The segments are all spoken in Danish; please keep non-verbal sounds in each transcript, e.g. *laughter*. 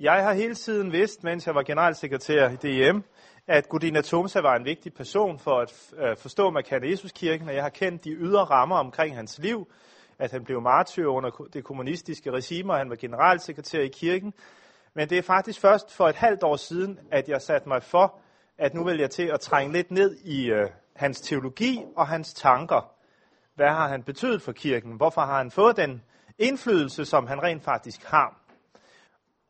Jeg har hele tiden vidst, mens jeg var generalsekretær i DM, at Gudina Thomsa var en vigtig person for at øh, forstå Markante Jesuskirken, og jeg har kendt de ydre rammer omkring hans liv, at han blev martyr under det kommunistiske regime, og han var generalsekretær i kirken. Men det er faktisk først for et halvt år siden, at jeg satte mig for, at nu vil jeg til at trænge lidt ned i øh, hans teologi og hans tanker. Hvad har han betydet for kirken? Hvorfor har han fået den indflydelse, som han rent faktisk har?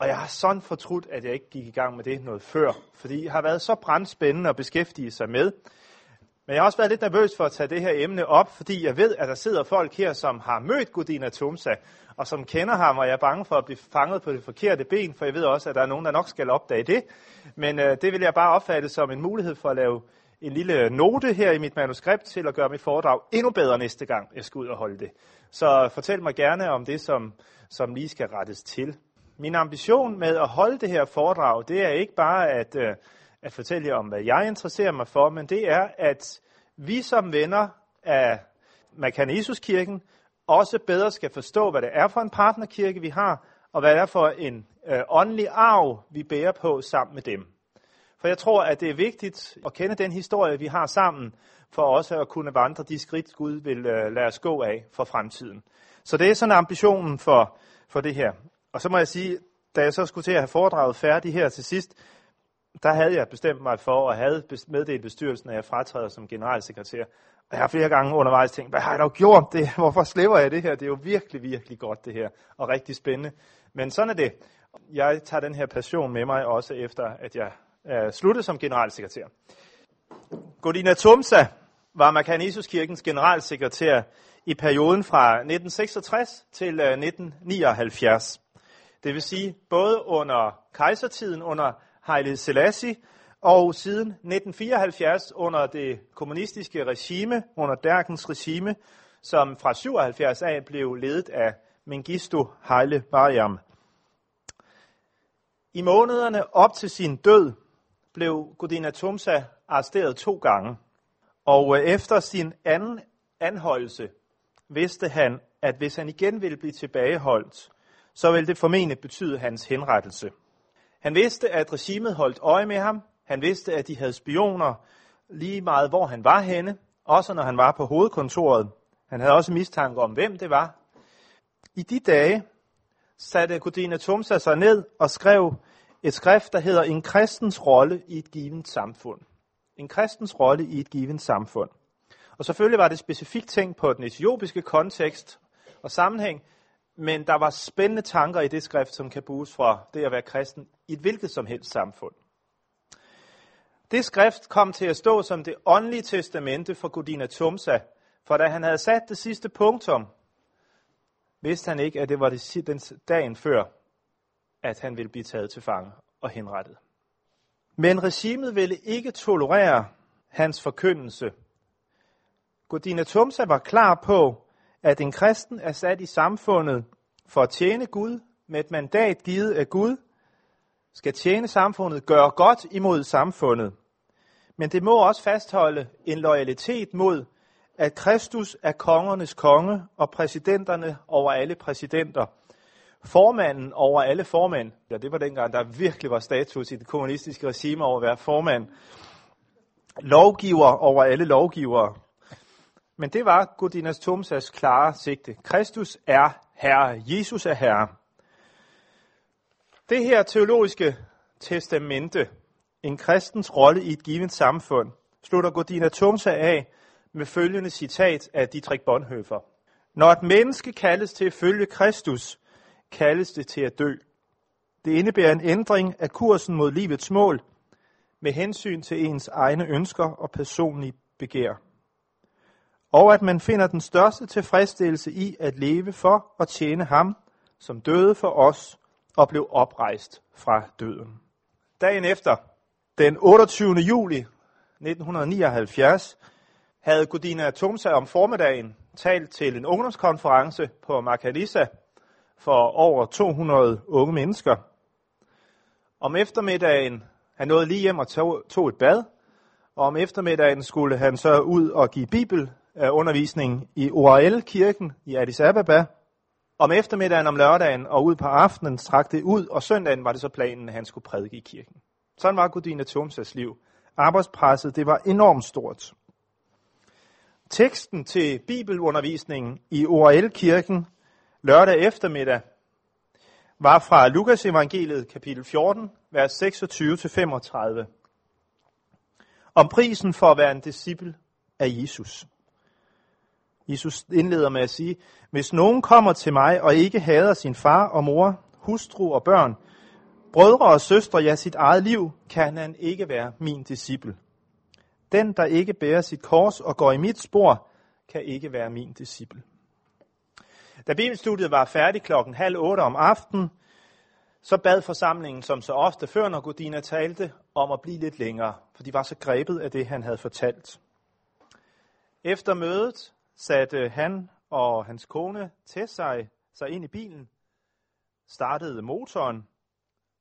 Og jeg har sådan fortrudt, at jeg ikke gik i gang med det noget før, fordi det har været så brandspændende at beskæftige sig med. Men jeg har også været lidt nervøs for at tage det her emne op, fordi jeg ved, at der sidder folk her, som har mødt Gudina Tumsa, og som kender ham, og jeg er bange for at blive fanget på det forkerte ben, for jeg ved også, at der er nogen, der nok skal opdage det. Men øh, det vil jeg bare opfatte som en mulighed for at lave en lille note her i mit manuskript til at gøre mit foredrag endnu bedre næste gang, jeg skal ud og holde det. Så fortæl mig gerne om det, som, som lige skal rettes til. Min ambition med at holde det her foredrag, det er ikke bare at, øh, at fortælle jer om, hvad jeg interesserer mig for, men det er, at vi som venner af Mekanesuskirken også bedre skal forstå, hvad det er for en partnerkirke, vi har, og hvad det er for en øh, åndelig arv, vi bærer på sammen med dem. For jeg tror, at det er vigtigt at kende den historie, vi har sammen, for også at kunne vandre de skridt, Gud vil øh, lade os gå af for fremtiden. Så det er sådan ambitionen for, for det her. Og så må jeg sige, da jeg så skulle til at have foredraget færdig her til sidst, der havde jeg bestemt mig for, og havde meddelt bestyrelsen, at jeg fratræder som generalsekretær. Og jeg har flere gange undervejs tænkt, hvad har jeg dog gjort det? Hvorfor slipper jeg det her? Det er jo virkelig, virkelig godt det her, og rigtig spændende. Men sådan er det. Jeg tager den her passion med mig også efter, at jeg er sluttet som generalsekretær. Godina Tumsa var Markanisuskirkens generalsekretær i perioden fra 1966 til øh, 1979. Det vil sige både under kejsertiden under Haile Selassie og siden 1974 under det kommunistiske regime, under Derkens regime, som fra 77 af blev ledet af Mengistu Haile Mariam. I månederne op til sin død blev Godina Tumsa arresteret to gange. Og øh, efter sin anden anholdelse vidste han, at hvis han igen ville blive tilbageholdt, så ville det formentlig betyde hans henrettelse. Han vidste, at regimet holdt øje med ham. Han vidste, at de havde spioner lige meget, hvor han var henne, også når han var på hovedkontoret. Han havde også mistanke om, hvem det var. I de dage satte Godina Tumsa sig ned og skrev et skrift, der hedder En kristens rolle i et givet samfund. En kristens rolle i et givet samfund. Og selvfølgelig var det specifikt tænkt på den etiopiske kontekst og sammenhæng, men der var spændende tanker i det skrift, som kan bruges fra det at være kristen i et hvilket som helst samfund. Det skrift kom til at stå som det åndelige testamente for Godina Tumsa, for da han havde sat det sidste punktum, vidste han ikke, at det var det, den dagen før, at han ville blive taget til fange og henrettet. Men regimet ville ikke tolerere hans forkyndelse. Godina Tumsa var klar på, at en kristen er sat i samfundet for at tjene Gud med et mandat givet af Gud, skal tjene samfundet, gøre godt imod samfundet. Men det må også fastholde en loyalitet mod, at Kristus er kongernes konge og præsidenterne over alle præsidenter. Formanden over alle formænd. Ja, det var dengang, der virkelig var status i det kommunistiske regime over at være formand. Lovgiver over alle lovgivere. Men det var Godinas Tomsas klare sigte. Kristus er Herre. Jesus er Herre. Det her teologiske testamente, en kristens rolle i et givet samfund, slutter Godina Tomsa af med følgende citat af Dietrich Bonhoeffer. Når et menneske kaldes til at følge Kristus, kaldes det til at dø. Det indebærer en ændring af kursen mod livets mål med hensyn til ens egne ønsker og personlige begær og at man finder den største tilfredsstillelse i at leve for og tjene ham, som døde for os og blev oprejst fra døden. Dagen efter, den 28. juli 1979, havde Gudina Tomsa om formiddagen talt til en ungdomskonference på Markalisa for over 200 unge mennesker. Om eftermiddagen, han nåede lige hjem og tog, tog et bad, og om eftermiddagen skulle han så ud og give bibel Øh, undervisning i ORL-kirken i Addis Ababa. Om eftermiddagen om lørdagen og ud på aftenen trak det ud, og søndagen var det så planen, at han skulle prædike i kirken. Sådan var Gudina Thomsas liv. Arbejdspresset, det var enormt stort. Teksten til bibelundervisningen i ORL-kirken lørdag eftermiddag var fra Lukas evangeliet kapitel 14, vers 26-35. Om prisen for at være en disciple af Jesus. Jesus indleder med at sige, hvis nogen kommer til mig og ikke hader sin far og mor, hustru og børn, brødre og søstre, ja sit eget liv, kan han ikke være min disciple. Den, der ikke bærer sit kors og går i mit spor, kan ikke være min disciple. Da bibelstudiet var færdig klokken halv otte om aftenen, så bad forsamlingen som så ofte før, når Godina talte, om at blive lidt længere, for de var så grebet af det, han havde fortalt. Efter mødet satte han og hans kone til sig, sig ind i bilen, startede motoren,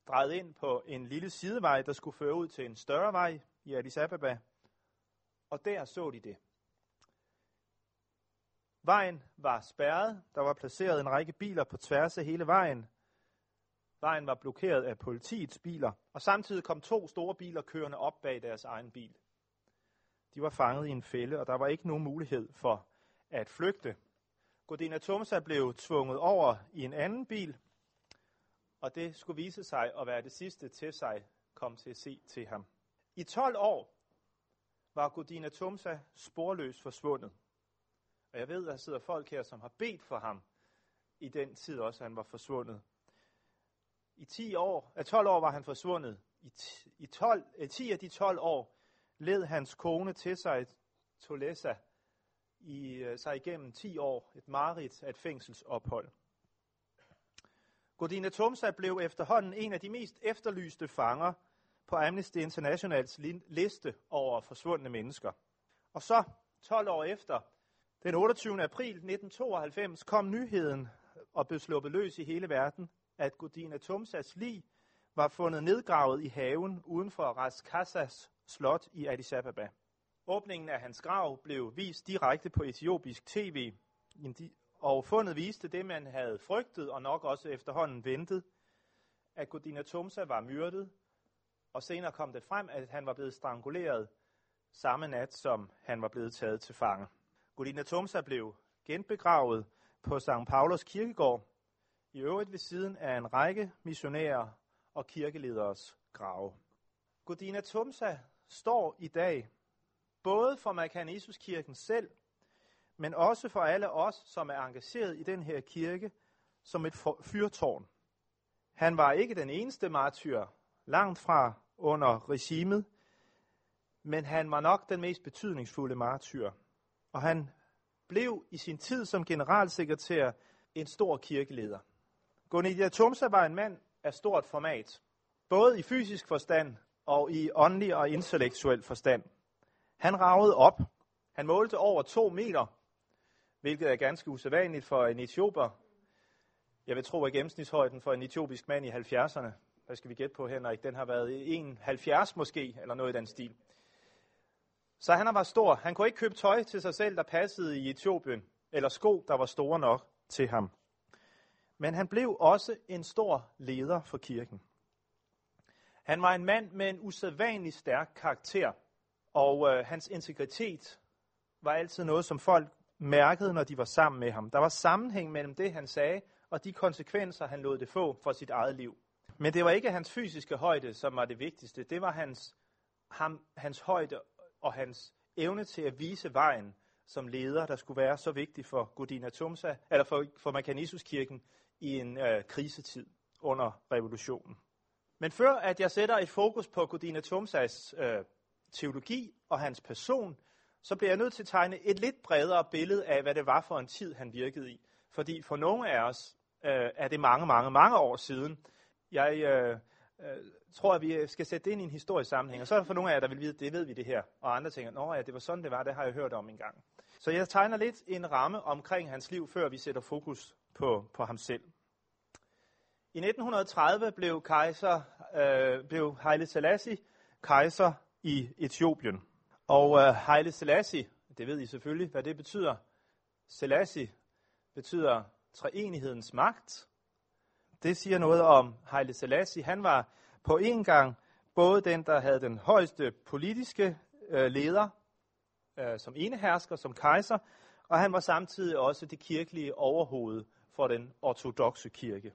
drejede ind på en lille sidevej, der skulle føre ud til en større vej i Addis Ababa, og der så de det. Vejen var spærret, der var placeret en række biler på tværs af hele vejen. Vejen var blokeret af politiets biler, og samtidig kom to store biler kørende op bag deres egen bil. De var fanget i en fælde, og der var ikke nogen mulighed for at flygte. Godina Thomsa blev tvunget over i en anden bil, og det skulle vise sig at være det sidste til sig kom til at se til ham. I 12 år var Godina Thomsa sporløst forsvundet. Og jeg ved, at der sidder folk her, som har bedt for ham i den tid også, han var forsvundet. I 10 år, 12 år var han forsvundet. I, i 12, 10 eh, af de 12 år led hans kone til sig, Tolessa, i øh, sig igennem 10 år et mareridt af et fængselsophold. Godina Tumsa blev efterhånden en af de mest efterlyste fanger på Amnesty Internationals liste over forsvundne mennesker. Og så, 12 år efter, den 28. april 1992, kom nyheden og blev sluppet løs i hele verden, at Godina Tumsas lig var fundet nedgravet i haven uden for Raskassas slot i Addis Ababa. Åbningen af hans grav blev vist direkte på etiopisk tv, og fundet viste det, man havde frygtet og nok også efterhånden ventet, at Godina Tumsa var myrdet, og senere kom det frem, at han var blevet stranguleret samme nat, som han var blevet taget til fange. Godina Tumsa blev genbegravet på St. Paulus kirkegård, i øvrigt ved siden af en række missionærer og kirkelederes grave. Godina Tumsa står i dag både for Markanisus-kirken selv, men også for alle os, som er engageret i den her kirke, som et fyrtårn. Han var ikke den eneste martyr, langt fra under regimet, men han var nok den mest betydningsfulde martyr. Og han blev i sin tid som generalsekretær en stor kirkeleder. Gonidia Tumsa var en mand af stort format, både i fysisk forstand og i åndelig og intellektuel forstand. Han ragede op. Han målte over to meter, hvilket er ganske usædvanligt for en etioper. Jeg vil tro, at gennemsnitshøjden for en etiopisk mand i 70'erne, hvad skal vi gætte på, Henrik, den har været 1,70 måske, eller noget i den stil. Så han var stor. Han kunne ikke købe tøj til sig selv, der passede i Etiopien, eller sko, der var store nok til ham. Men han blev også en stor leder for kirken. Han var en mand med en usædvanlig stærk karakter, og øh, hans integritet var altid noget, som folk mærkede, når de var sammen med ham. Der var sammenhæng mellem det, han sagde, og de konsekvenser, han lod det få for sit eget liv. Men det var ikke hans fysiske højde, som var det vigtigste. Det var hans, ham, hans højde og hans evne til at vise vejen som leder, der skulle være så vigtig for Godina Tumsa, eller for, for Mekanisus-kirken i en øh, krisetid under revolutionen. Men før at jeg sætter et fokus på Godina Tumsas øh, teologi og hans person, så bliver jeg nødt til at tegne et lidt bredere billede af, hvad det var for en tid, han virkede i. Fordi for nogle af os øh, er det mange, mange, mange år siden. Jeg øh, øh, tror, at vi skal sætte det ind i en historisk sammenhæng. Og så er der for nogle af jer, der vil vide, det ved vi det her. Og andre tænker, at ja, det var sådan, det var, det har jeg hørt om engang. Så jeg tegner lidt en ramme omkring hans liv, før vi sætter fokus på, på ham selv. I 1930 blev, kejser, øh, blev Haile Selassie kejser i Etiopien. Og øh, Haile Selassie, det ved I selvfølgelig, hvad det betyder. Selassie betyder treenighedens magt. Det siger noget om Haile Selassie. Han var på en gang både den, der havde den højeste politiske øh, leder, øh, som enehersker, som kejser, og han var samtidig også det kirkelige overhoved for den ortodoxe kirke.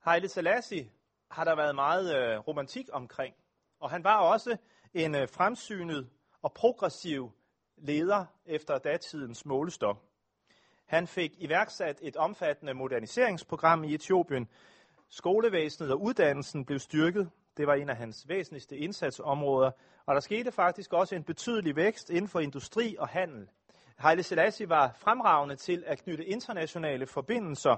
Haile Selassie har der været meget øh, romantik omkring, og han var også en øh, fremsynet og progressiv leder efter datidens målestok. Han fik iværksat et omfattende moderniseringsprogram i Etiopien. Skolevæsenet og uddannelsen blev styrket. Det var en af hans væsentligste indsatsområder. Og der skete faktisk også en betydelig vækst inden for industri og handel. Haile Selassie var fremragende til at knytte internationale forbindelser,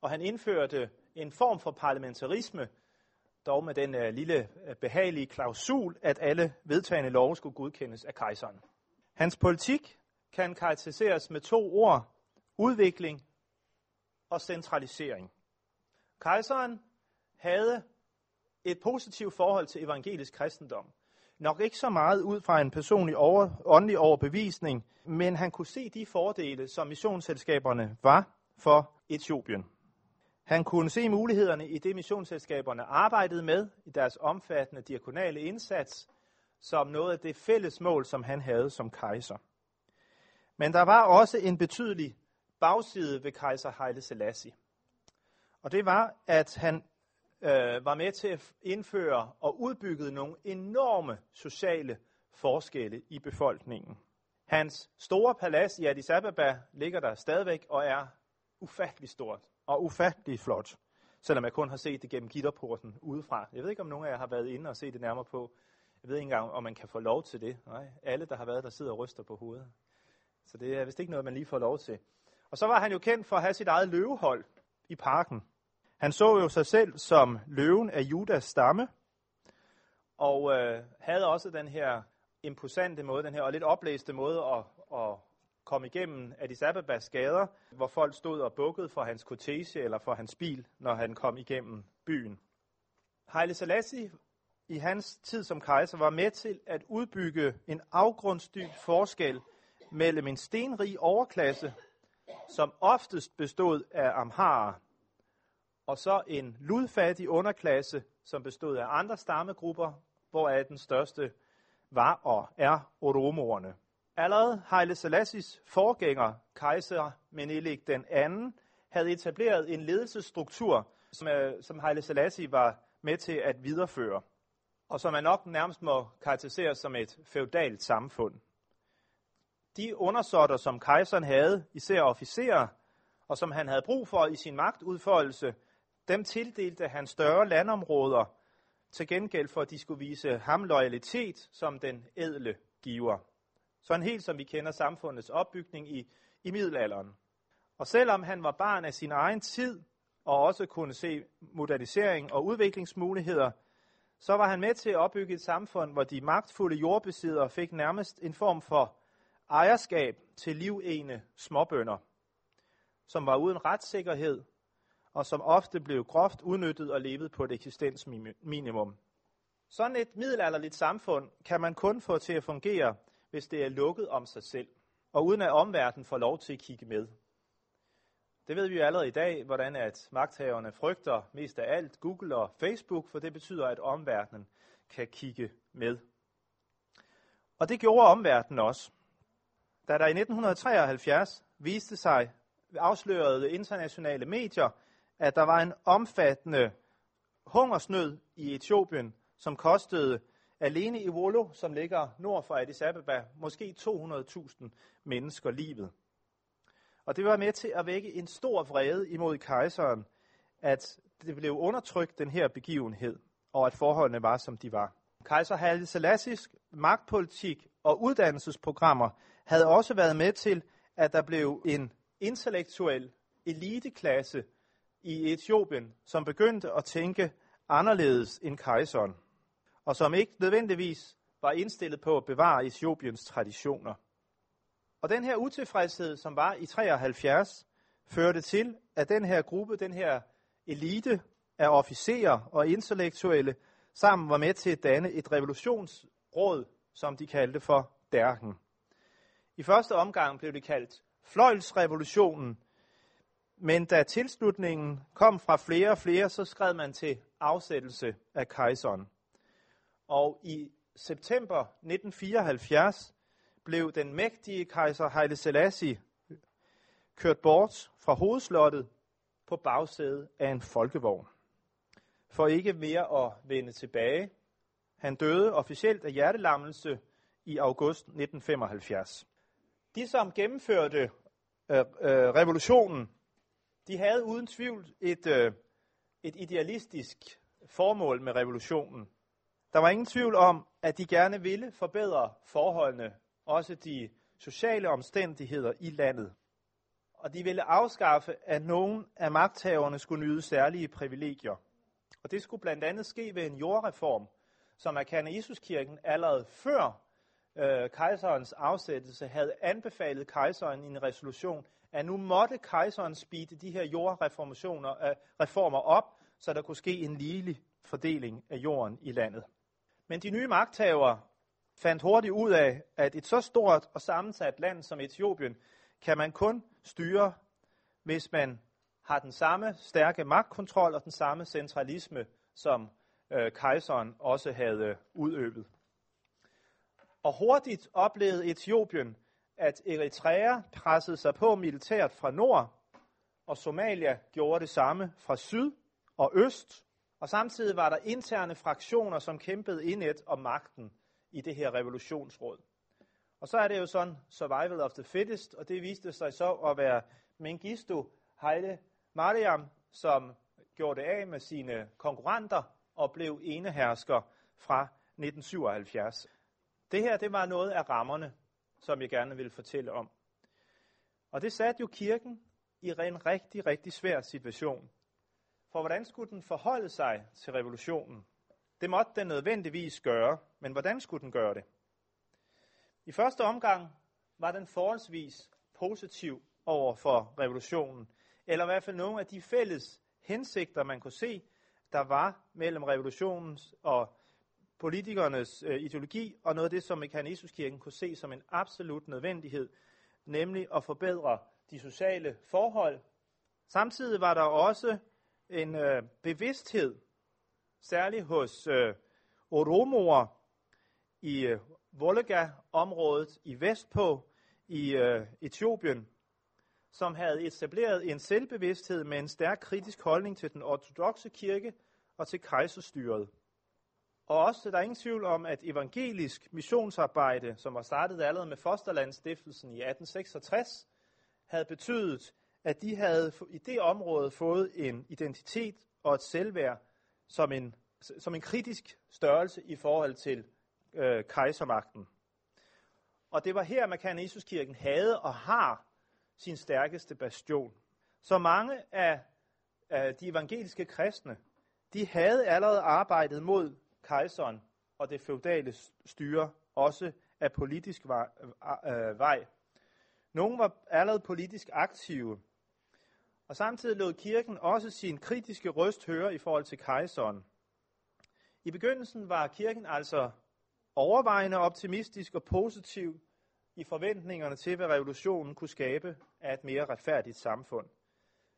og han indførte en form for parlamentarisme, dog med den uh, lille uh, behagelige klausul, at alle vedtagende love skulle godkendes af kejseren. Hans politik kan karakteriseres med to ord, udvikling og centralisering. Kejseren havde et positivt forhold til evangelisk kristendom. Nok ikke så meget ud fra en personlig over, åndelig overbevisning, men han kunne se de fordele, som missionsselskaberne var for Etiopien. Han kunne se mulighederne i det, missionsselskaberne arbejdede med i deres omfattende diakonale indsats, som noget af det fælles mål, som han havde som kejser. Men der var også en betydelig bagside ved kejser Haile Selassie. Og det var, at han øh, var med til at indføre og udbygge nogle enorme sociale forskelle i befolkningen. Hans store palads i Addis Ababa ligger der stadigvæk og er ufattelig stort og ufattelig flot, selvom jeg kun har set det gennem gitterporten udefra. Jeg ved ikke, om nogen af jer har været inde og set det nærmere på. Jeg ved ikke engang, om man kan få lov til det. Nej, alle, der har været der, sidder og ryster på hovedet. Så det er vist ikke noget, man lige får lov til. Og så var han jo kendt for at have sit eget løvehold i parken. Han så jo sig selv som løven af Judas stamme, og øh, havde også den her imposante måde, den her og lidt oplæste måde at, at kom igennem Addis Ababas gader, hvor folk stod og bukkede for hans kortege eller for hans bil, når han kom igennem byen. Haile Selassie i hans tid som kejser var med til at udbygge en afgrundsdyb forskel mellem en stenrig overklasse, som oftest bestod af amharer, og så en ludfattig underklasse, som bestod af andre stammegrupper, hvoraf den største var og er oromoerne. Allerede Haile Selassies forgænger, kejser Menelik den anden, havde etableret en ledelsesstruktur, som, øh, som Haile Selassie var med til at videreføre, og som man nok nærmest må karakterisere som et feudalt samfund. De undersåtter, som kejseren havde, især officerer, og som han havde brug for i sin magtudfoldelse, dem tildelte han større landområder til gengæld for, at de skulle vise ham loyalitet som den edle giver. Sådan helt som vi kender samfundets opbygning i, i middelalderen. Og selvom han var barn af sin egen tid, og også kunne se modernisering og udviklingsmuligheder, så var han med til at opbygge et samfund, hvor de magtfulde jordbesiddere fik nærmest en form for ejerskab til livene småbønder, som var uden retssikkerhed og som ofte blev groft udnyttet og levet på et eksistensminimum. Sådan et middelalderligt samfund kan man kun få til at fungere, hvis det er lukket om sig selv, og uden at omverdenen får lov til at kigge med. Det ved vi jo allerede i dag, hvordan at magthaverne frygter mest af alt Google og Facebook, for det betyder, at omverdenen kan kigge med. Og det gjorde omverdenen også. Da der i 1973 viste sig afslørede internationale medier, at der var en omfattende hungersnød i Etiopien, som kostede alene i Wolo, som ligger nord for Addis Ababa, måske 200.000 mennesker livet. Og det var med til at vække en stor vrede imod kejseren, at det blev undertrykt, den her begivenhed, og at forholdene var, som de var. Kejser Haile Selassies magtpolitik og uddannelsesprogrammer havde også været med til, at der blev en intellektuel eliteklasse i Etiopien, som begyndte at tænke anderledes end kejseren, og som ikke nødvendigvis var indstillet på at bevare Etiopiens traditioner. Og den her utilfredshed, som var i 73, førte til, at den her gruppe, den her elite af officerer og intellektuelle, sammen var med til at danne et revolutionsråd, som de kaldte for Derken. I første omgang blev det kaldt fløjlsrevolutionen, Men da tilslutningen kom fra flere og flere, så skred man til afsættelse af kejseren. Og i september 1974 blev den mægtige kejser Haile Selassie kørt bort fra hovedslottet på bagsædet af en folkevogn. For ikke mere at vende tilbage. Han døde officielt af hjertelammelse i august 1975. De, som gennemførte øh, øh, revolutionen, de havde uden tvivl et, øh, et idealistisk formål med revolutionen. Der var ingen tvivl om, at de gerne ville forbedre forholdene, også de sociale omstændigheder i landet. Og de ville afskaffe, at nogen af magthaverne skulle nyde særlige privilegier. Og det skulle blandt andet ske ved en jordreform, som Akane Jesuskirken allerede før øh, kejserens afsættelse havde anbefalet kejseren i en resolution, at nu måtte kejseren speede de her jordreformationer, øh, reformer op, så der kunne ske en ligelig fordeling af jorden i landet. Men de nye magthavere fandt hurtigt ud af, at et så stort og sammensat land som Etiopien kan man kun styre, hvis man har den samme stærke magtkontrol og den samme centralisme, som øh, kejseren også havde udøvet. Og hurtigt oplevede Etiopien, at Eritrea pressede sig på militært fra nord, og Somalia gjorde det samme fra syd og øst, og samtidig var der interne fraktioner, som kæmpede indet om magten i det her revolutionsråd. Og så er det jo sådan survival of the fittest, og det viste sig så at være Mengistu Haile Mariam, som gjorde det af med sine konkurrenter og blev enehersker fra 1977. Det her, det var noget af rammerne, som jeg gerne vil fortælle om. Og det satte jo kirken i en rigtig, rigtig svær situation. For hvordan skulle den forholde sig til revolutionen? Det måtte den nødvendigvis gøre, men hvordan skulle den gøre det? I første omgang var den forholdsvis positiv over for revolutionen, eller i hvert fald nogle af de fælles hensigter, man kunne se, der var mellem revolutionens og politikernes øh, ideologi, og noget af det, som Mekanismuskirken kunne se som en absolut nødvendighed, nemlig at forbedre de sociale forhold. Samtidig var der også en øh, bevidsthed, særligt hos øh, oromoer i øh, Volga-området i vestpå i øh, Etiopien, som havde etableret en selvbevidsthed med en stærk kritisk holdning til den ortodoxe kirke og til kejserstyret. Og også, der er ingen tvivl om, at evangelisk missionsarbejde, som var startet allerede med Fosterlandsstiftelsen i 1866, havde betydet, at de havde i det område fået en identitet og et selvværd som en, som en kritisk størrelse i forhold til øh, kejsermagten. Og det var her, Markan Jesuskirken havde og har sin stærkeste bastion. Så mange af, af de evangeliske kristne, de havde allerede arbejdet mod kejseren og det feudale styre, også af politisk øh, øh, vej. Nogle var allerede politisk aktive, og samtidig lod kirken også sin kritiske røst høre i forhold til kejseren. I begyndelsen var kirken altså overvejende optimistisk og positiv i forventningerne til, hvad revolutionen kunne skabe af et mere retfærdigt samfund.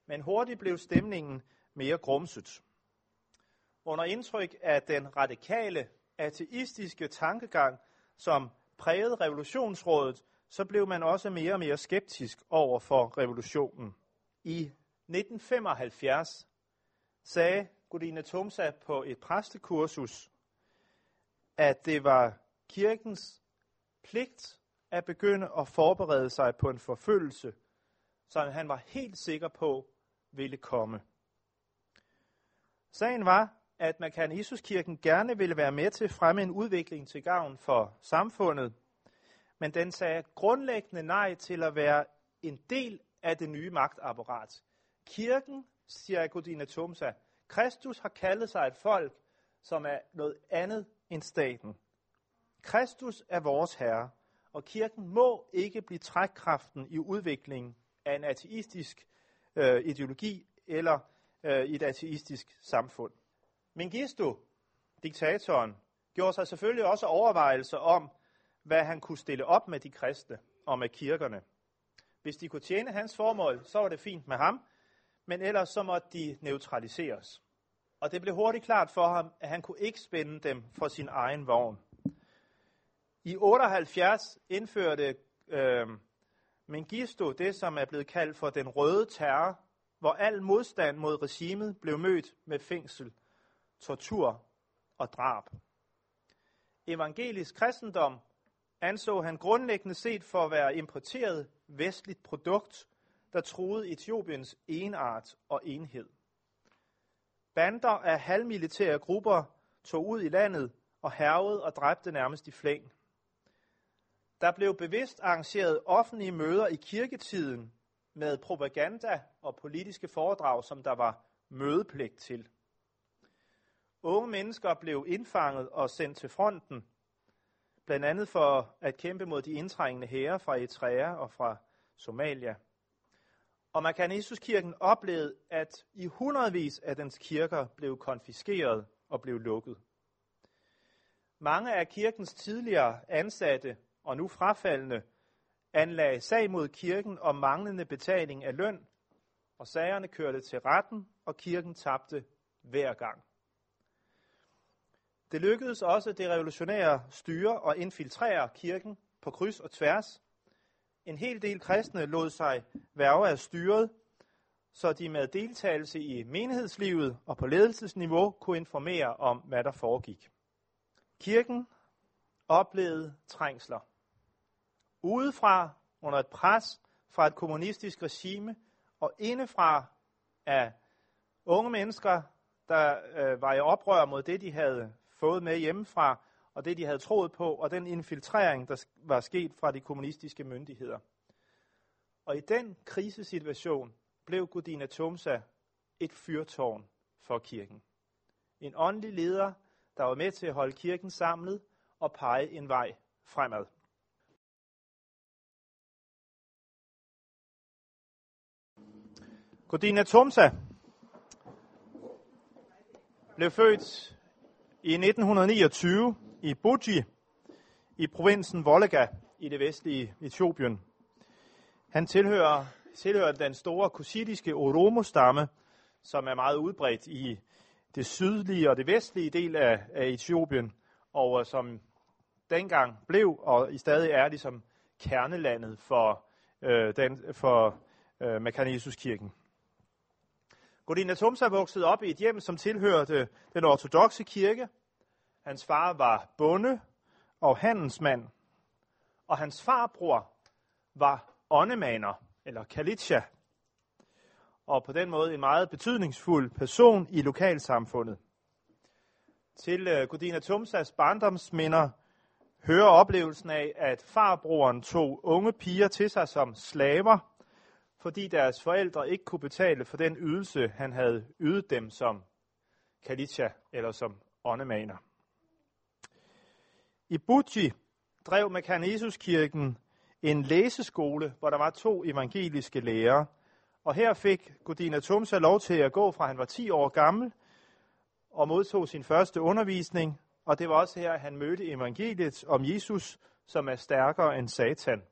Men hurtigt blev stemningen mere grumset. Under indtryk af den radikale, ateistiske tankegang, som prægede revolutionsrådet, så blev man også mere og mere skeptisk over for revolutionen. I 1975 sagde Gudine Tomsa på et præstekursus, at det var kirkens pligt at begynde at forberede sig på en forfølgelse, som han var helt sikker på ville komme. Sagen var, at man kan Jesuskirken gerne ville være med til at fremme en udvikling til gavn for samfundet, men den sagde grundlæggende nej til at være en del af det nye magtapparat. Kirken, siger Agodina Tumsa, Kristus har kaldet sig et folk, som er noget andet end staten. Kristus er vores herre, og kirken må ikke blive trækkraften i udviklingen af en ateistisk øh, ideologi eller øh, et ateistisk samfund. Mengistu, diktatoren, gjorde sig selvfølgelig også overvejelser om, hvad han kunne stille op med de kristne og med kirkerne. Hvis de kunne tjene hans formål, så var det fint med ham, men ellers så måtte de neutraliseres. Og det blev hurtigt klart for ham, at han kunne ikke spænde dem for sin egen vogn. I 78 indførte øh, Mengistu det, som er blevet kaldt for den røde terror, hvor al modstand mod regimet blev mødt med fængsel, tortur og drab. Evangelisk kristendom anså han grundlæggende set for at være importeret vestligt produkt, der troede Etiopiens enart og enhed. Bander af halvmilitære grupper tog ud i landet og hervede og dræbte nærmest i flæng. Der blev bevidst arrangeret offentlige møder i kirketiden med propaganda og politiske foredrag, som der var mødepligt til. Unge mennesker blev indfanget og sendt til fronten, blandt andet for at kæmpe mod de indtrængende hære fra Eritrea og fra Somalia. Og man kan i Jesuskirken oplevede, at i hundredvis af dens kirker blev konfiskeret og blev lukket. Mange af kirkens tidligere ansatte og nu frafaldende anlagde sag mod kirken om manglende betaling af løn, og sagerne kørte til retten, og kirken tabte hver gang. Det lykkedes også det revolutionære styre at infiltrere kirken på kryds og tværs. En hel del kristne lod sig værve af styret, så de med deltagelse i menighedslivet og på ledelsesniveau kunne informere om, hvad der foregik. Kirken oplevede trængsler. Udefra under et pres fra et kommunistisk regime, og indefra af unge mennesker, der øh, var i oprør mod det, de havde fået med hjemmefra, og det, de havde troet på, og den infiltrering, der var sket fra de kommunistiske myndigheder. Og i den krisesituation blev Gudina Tomsa et fyrtårn for kirken. En åndelig leder, der var med til at holde kirken samlet og pege en vej fremad. Godina Tomsa blev født i 1929 i Buji i provinsen Volga i det vestlige Etiopien. Han tilhører, tilhører den store kushitiske Oromo-stamme, som er meget udbredt i det sydlige og det vestlige del af, af Etiopien, og øh, som dengang blev og i stadig er ligesom kernelandet for, øh, den, for øh, Mekanisus-kirken. Godina Tumsa voksede op i et hjem, som tilhørte den ortodoxe kirke. Hans far var bonde og handelsmand, og hans farbror var åndemaner, eller kalitsja, og på den måde en meget betydningsfuld person i lokalsamfundet. Til øh, Godina Tumsas barndomsminder hører oplevelsen af, at farbroren tog unge piger til sig som slaver – fordi deres forældre ikke kunne betale for den ydelse, han havde ydet dem som kalitsja eller som åndemaner. I Buti drev Mekanesuskirken en læseskole, hvor der var to evangeliske lærere. Og her fik Godina Tumsa lov til at gå fra han var 10 år gammel og modtog sin første undervisning. Og det var også her, han mødte evangeliet om Jesus, som er stærkere end Satan.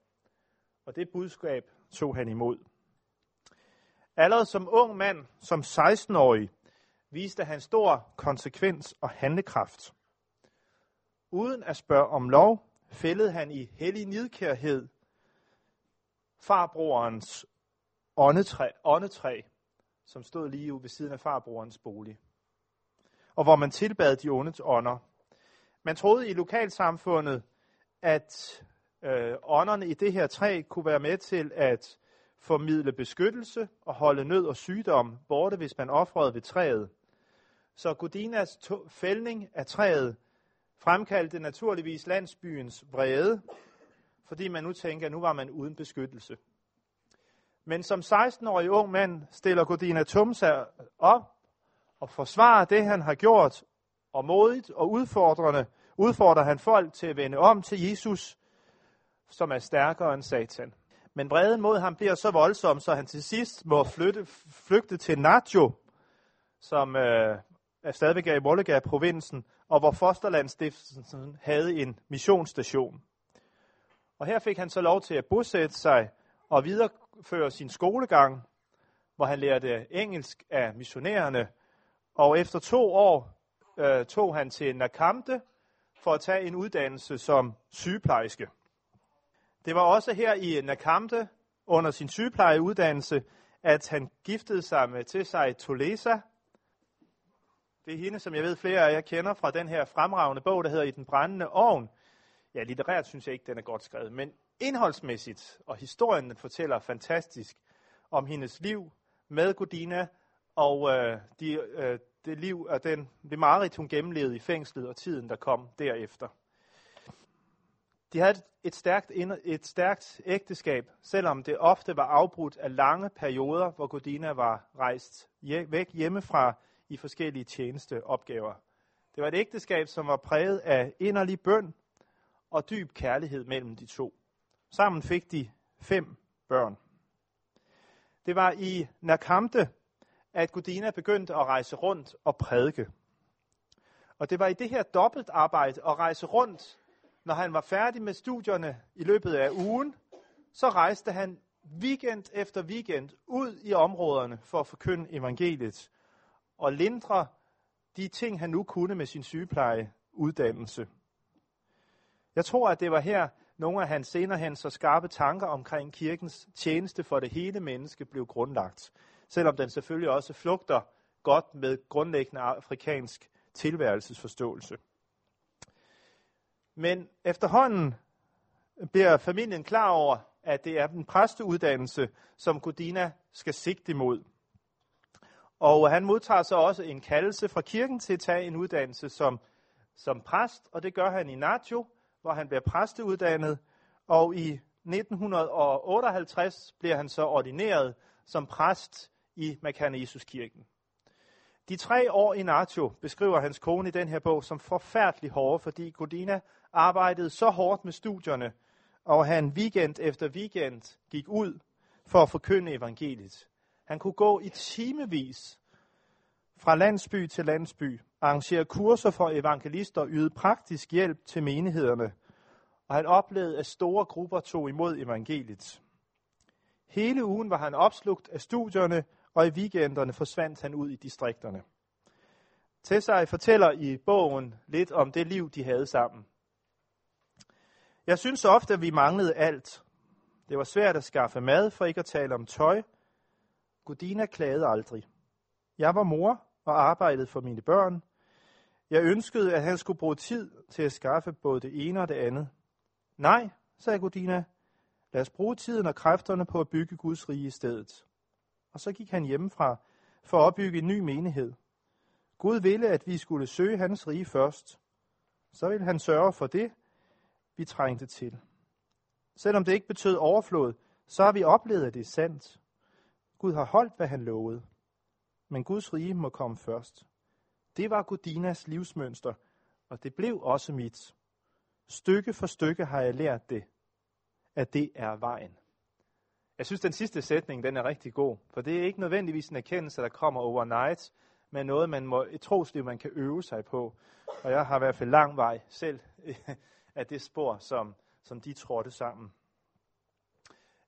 Og det budskab tog han imod. Allerede som ung mand, som 16-årig, viste han stor konsekvens og handlekraft. Uden at spørge om lov, fældede han i hellig nidkærhed farbrorens åndetræ, åndetræ, som stod lige ved siden af farbrorens bolig, og hvor man tilbad de ondes ånder. Man troede i lokalsamfundet, at øh, ånderne i det her træ kunne være med til at formidle beskyttelse og holde nød og sygdom borte, hvis man offrede ved træet. Så Gudinas fældning af træet fremkaldte naturligvis landsbyens vrede, fordi man nu tænker, at nu var man uden beskyttelse. Men som 16-årig ung mand stiller Godina Tumsa op og forsvarer det, han har gjort, og modigt og udfordrende udfordrer han folk til at vende om til Jesus, som er stærkere end Satan. Men vreden mod ham bliver så voldsom, så han til sidst må flytte, flygte til Nacho, som øh, stadigvæk er i Mollega provinsen, og hvor Fosterlandsstiftelsen havde en missionsstation. Og her fik han så lov til at bosætte sig og videreføre sin skolegang, hvor han lærte engelsk af missionærerne. Og efter to år øh, tog han til Nakamte for at tage en uddannelse som sygeplejerske. Det var også her i Nakamte under sin sygeplejeuddannelse, at han giftede sig med til sig Tolesa. Det er hende, som jeg ved flere af jer kender fra den her fremragende bog, der hedder I den brændende ovn. Ja, litterært synes jeg ikke, den er godt skrevet, men indholdsmæssigt, og historien den fortæller fantastisk om hendes liv med Godina, og øh, de, øh, det liv og den, det mareridt, hun gennemlevede i fængslet, og tiden, der kom derefter. De havde et stærkt, et stærkt ægteskab, selvom det ofte var afbrudt af lange perioder, hvor Godina var rejst væk hjemmefra i forskellige tjenesteopgaver. Det var et ægteskab, som var præget af inderlig bøn og dyb kærlighed mellem de to. Sammen fik de fem børn. Det var i Nakamte, at Gudina begyndte at rejse rundt og prædike. Og det var i det her dobbeltarbejde at rejse rundt, når han var færdig med studierne i løbet af ugen, så rejste han weekend efter weekend ud i områderne for at forkynde evangeliet og lindre de ting, han nu kunne med sin sygeplejeuddannelse. Jeg tror, at det var her, nogle af hans senere hen så skarpe tanker omkring kirkens tjeneste for det hele menneske blev grundlagt. Selvom den selvfølgelig også flugter godt med grundlæggende afrikansk tilværelsesforståelse. Men efterhånden bliver familien klar over, at det er den præsteuddannelse, som Godina skal sigte imod. Og han modtager så også en kaldelse fra kirken til at tage en uddannelse som, som præst, og det gør han i Nacho, hvor han bliver præsteuddannet, og i 1958 bliver han så ordineret som præst i Makane Jesus kirken. De tre år i Nacho beskriver hans kone i den her bog som forfærdelig hårde, fordi Godina arbejdede så hårdt med studierne, og han weekend efter weekend gik ud for at forkynde evangeliet. Han kunne gå i timevis fra landsby til landsby, arrangere kurser for evangelister og yde praktisk hjælp til menighederne, og han oplevede, at store grupper tog imod evangeliet. Hele ugen var han opslugt af studierne, og i weekenderne forsvandt han ud i distrikterne. Tessai fortæller i bogen lidt om det liv, de havde sammen. Jeg synes ofte, at vi manglede alt. Det var svært at skaffe mad, for ikke at tale om tøj. Godina klagede aldrig. Jeg var mor og arbejdede for mine børn. Jeg ønskede, at han skulle bruge tid til at skaffe både det ene og det andet. Nej, sagde Godina. Lad os bruge tiden og kræfterne på at bygge Guds rige i stedet. Og så gik han hjemmefra for at opbygge en ny menighed. Gud ville, at vi skulle søge hans rige først. Så ville han sørge for det, vi trængte til. Selvom det ikke betød overflod, så har vi oplevet, at det er sandt. Gud har holdt, hvad han lovede. Men Guds rige må komme først. Det var Gudinas livsmønster, og det blev også mit. Stykke for stykke har jeg lært det, at det er vejen. Jeg synes, den sidste sætning den er rigtig god, for det er ikke nødvendigvis en erkendelse, der kommer overnight, men noget, man må, et trosliv, man kan øve sig på. Og jeg har i hvert fald lang vej selv *laughs* af det spor, som, som de trådte sammen.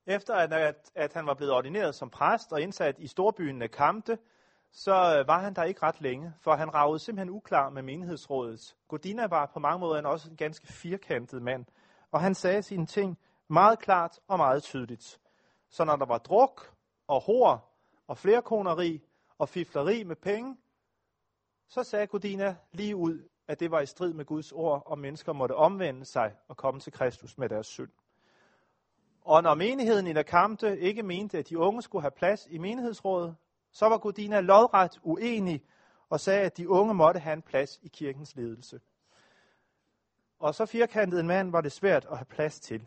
Efter at, at, at han var blevet ordineret som præst og indsat i storbyen Kamte, så øh, var han der ikke ret længe, for han ragede simpelthen uklar med menighedsrådet. Godina var på mange måder også en ganske firkantet mand, og han sagde sine ting meget klart og meget tydeligt. Så når der var druk og hår og flerkoneri og fifleri med penge, så sagde Godina lige ud, at det var i strid med Guds ord, og mennesker måtte omvende sig og komme til Kristus med deres synd. Og når menigheden i Nakamte ikke mente, at de unge skulle have plads i menighedsrådet, så var Godina lodret uenig og sagde, at de unge måtte have en plads i kirkens ledelse. Og så firkantet en mand var det svært at have plads til.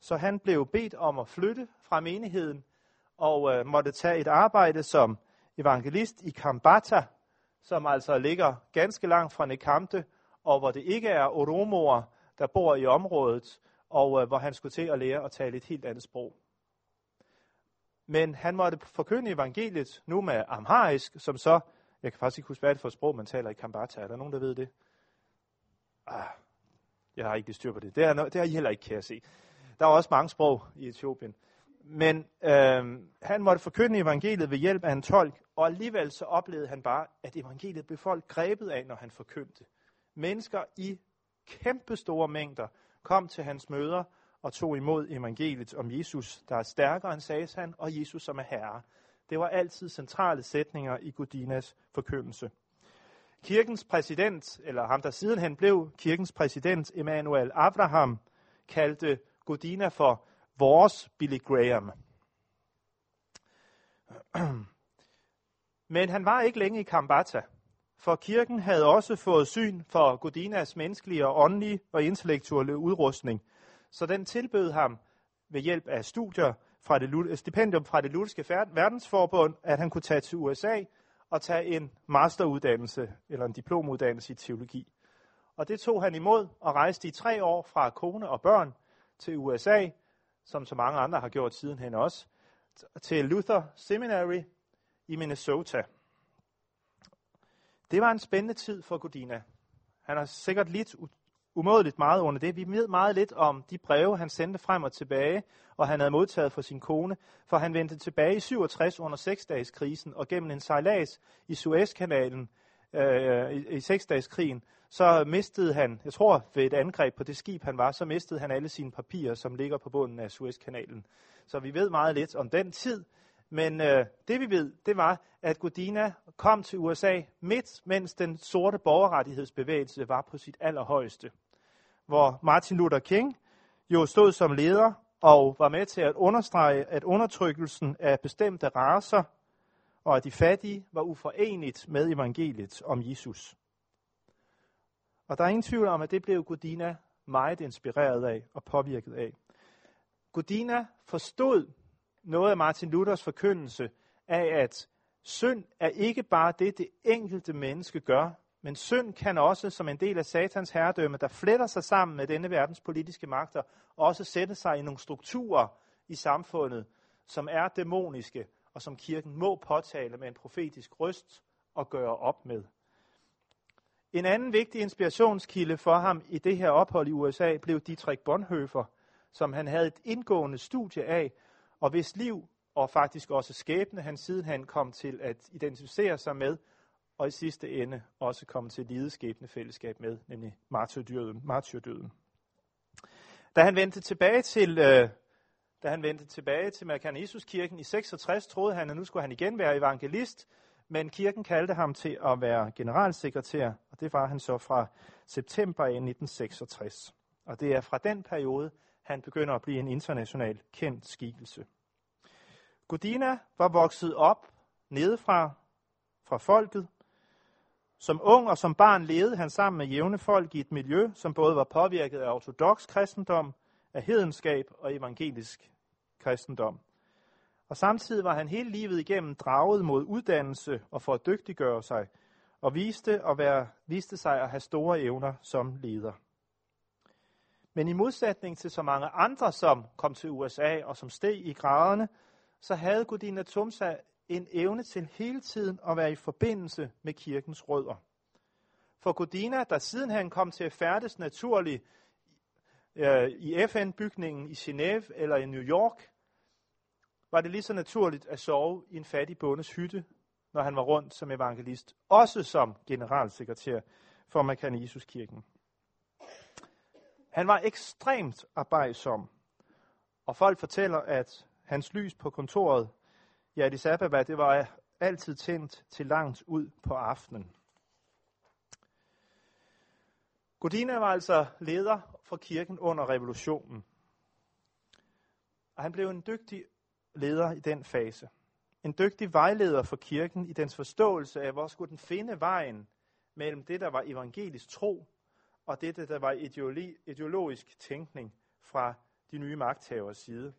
Så han blev bedt om at flytte fra menigheden og øh, måtte tage et arbejde som evangelist i Kambata, som altså ligger ganske langt fra Nekamte, og hvor det ikke er oromoer, der bor i området, og øh, hvor han skulle til at lære at tale et helt andet sprog. Men han måtte forkynde evangeliet nu med amharisk, som så, jeg kan faktisk ikke huske, hvad det for et sprog, man taler i Kambata. Er der nogen, der ved det? Ah, jeg har ikke styr på det. Det, er, det har I heller ikke, kan jeg se. Der er også mange sprog i Etiopien. Men øh, han måtte forkynde evangeliet ved hjælp af en tolk, og alligevel så oplevede han bare, at evangeliet blev folk grebet af, når han forkyndte. Mennesker i kæmpe store mængder kom til hans møder og tog imod evangeliet om Jesus, der er stærkere end Satan, og Jesus som er herre. Det var altid centrale sætninger i Gudinas forkyndelse. Kirkens præsident, eller ham der sidenhen blev kirkens præsident, Emmanuel Abraham, kaldte Godina for vores Billy Graham. *clears throat* Men han var ikke længe i Kambata, for kirken havde også fået syn for Godinas menneskelige og åndelige og intellektuelle udrustning, så den tilbød ham ved hjælp af studier fra det, stipendium fra det lutherske verdensforbund, at han kunne tage til USA og tage en masteruddannelse eller en diplomuddannelse i teologi. Og det tog han imod og rejste i tre år fra kone og børn til USA, som så mange andre har gjort sidenhen også, til Luther Seminary i Minnesota. Det var en spændende tid for Godina. Han har sikkert lidt umådeligt meget under det. Vi ved meget lidt om de breve, han sendte frem og tilbage, og han havde modtaget fra sin kone, for han vendte tilbage i 67 under seksdageskrisen, og gennem en sejlads i Suezkanalen øh, i, i seksdageskrigen, så mistede han, jeg tror ved et angreb på det skib, han var, så mistede han alle sine papirer, som ligger på bunden af Suezkanalen. Så vi ved meget lidt om den tid, men øh, det vi ved, det var, at Godina kom til USA midt, mens den sorte borgerrettighedsbevægelse var på sit allerhøjeste hvor Martin Luther King jo stod som leder og var med til at understrege, at undertrykkelsen af bestemte raser og af de fattige var uforenligt med evangeliet om Jesus. Og der er ingen tvivl om, at det blev Godina meget inspireret af og påvirket af. Godina forstod noget af Martin Luthers forkyndelse af, at synd er ikke bare det, det enkelte menneske gør, men synd kan også, som en del af satans herredømme, der fletter sig sammen med denne verdens politiske magter, også sætte sig i nogle strukturer i samfundet, som er dæmoniske, og som kirken må påtale med en profetisk røst og gøre op med. En anden vigtig inspirationskilde for ham i det her ophold i USA blev Dietrich Bonhoeffer, som han havde et indgående studie af, og hvis liv og faktisk også skæbne han sidenhen kom til at identificere sig med, og i sidste ende også komme til lideskæbne fællesskab med, nemlig martyrdøden. martyrdøden. Da han vendte tilbage til, øh, da han vendte tilbage til kirken i 66, troede han, at nu skulle han igen være evangelist, men kirken kaldte ham til at være generalsekretær, og det var han så fra september 1966. Og det er fra den periode, han begynder at blive en international kendt skikkelse. Godina var vokset op nedefra fra folket, som ung og som barn levede han sammen med jævne folk i et miljø, som både var påvirket af ortodox kristendom, af hedenskab og evangelisk kristendom. Og samtidig var han hele livet igennem draget mod uddannelse og for at dygtiggøre sig, og viste, at være, viste sig at have store evner som leder. Men i modsætning til så mange andre, som kom til USA og som steg i graderne, så havde Gudina Tumsa en evne til hele tiden at være i forbindelse med kirkens rødder. For Godina, der siden han kom til at færdes naturligt øh, i FN-bygningen i Genève eller i New York, var det lige så naturligt at sove i en fattig bondes hytte, når han var rundt som evangelist, også som generalsekretær for Mekanisus-kirken. Han var ekstremt arbejdsom, og folk fortæller, at hans lys på kontoret i Addis Ababa, det var altid tændt til langt ud på aftenen. Godina var altså leder for kirken under revolutionen. Og han blev en dygtig leder i den fase. En dygtig vejleder for kirken i dens forståelse af, hvor skulle den finde vejen mellem det, der var evangelisk tro, og det, der var ideologi, ideologisk tænkning fra de nye magthavers side.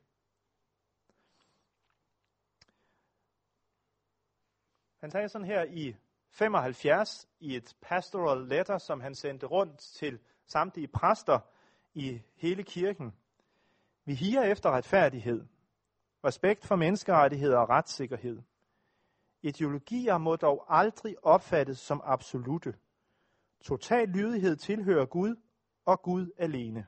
Han sagde sådan her i 75 i et pastoral letter, som han sendte rundt til samtlige præster i hele kirken. Vi higer efter retfærdighed, respekt for menneskerettigheder og retssikkerhed. Ideologier må dog aldrig opfattes som absolute. Total lydighed tilhører Gud og Gud alene.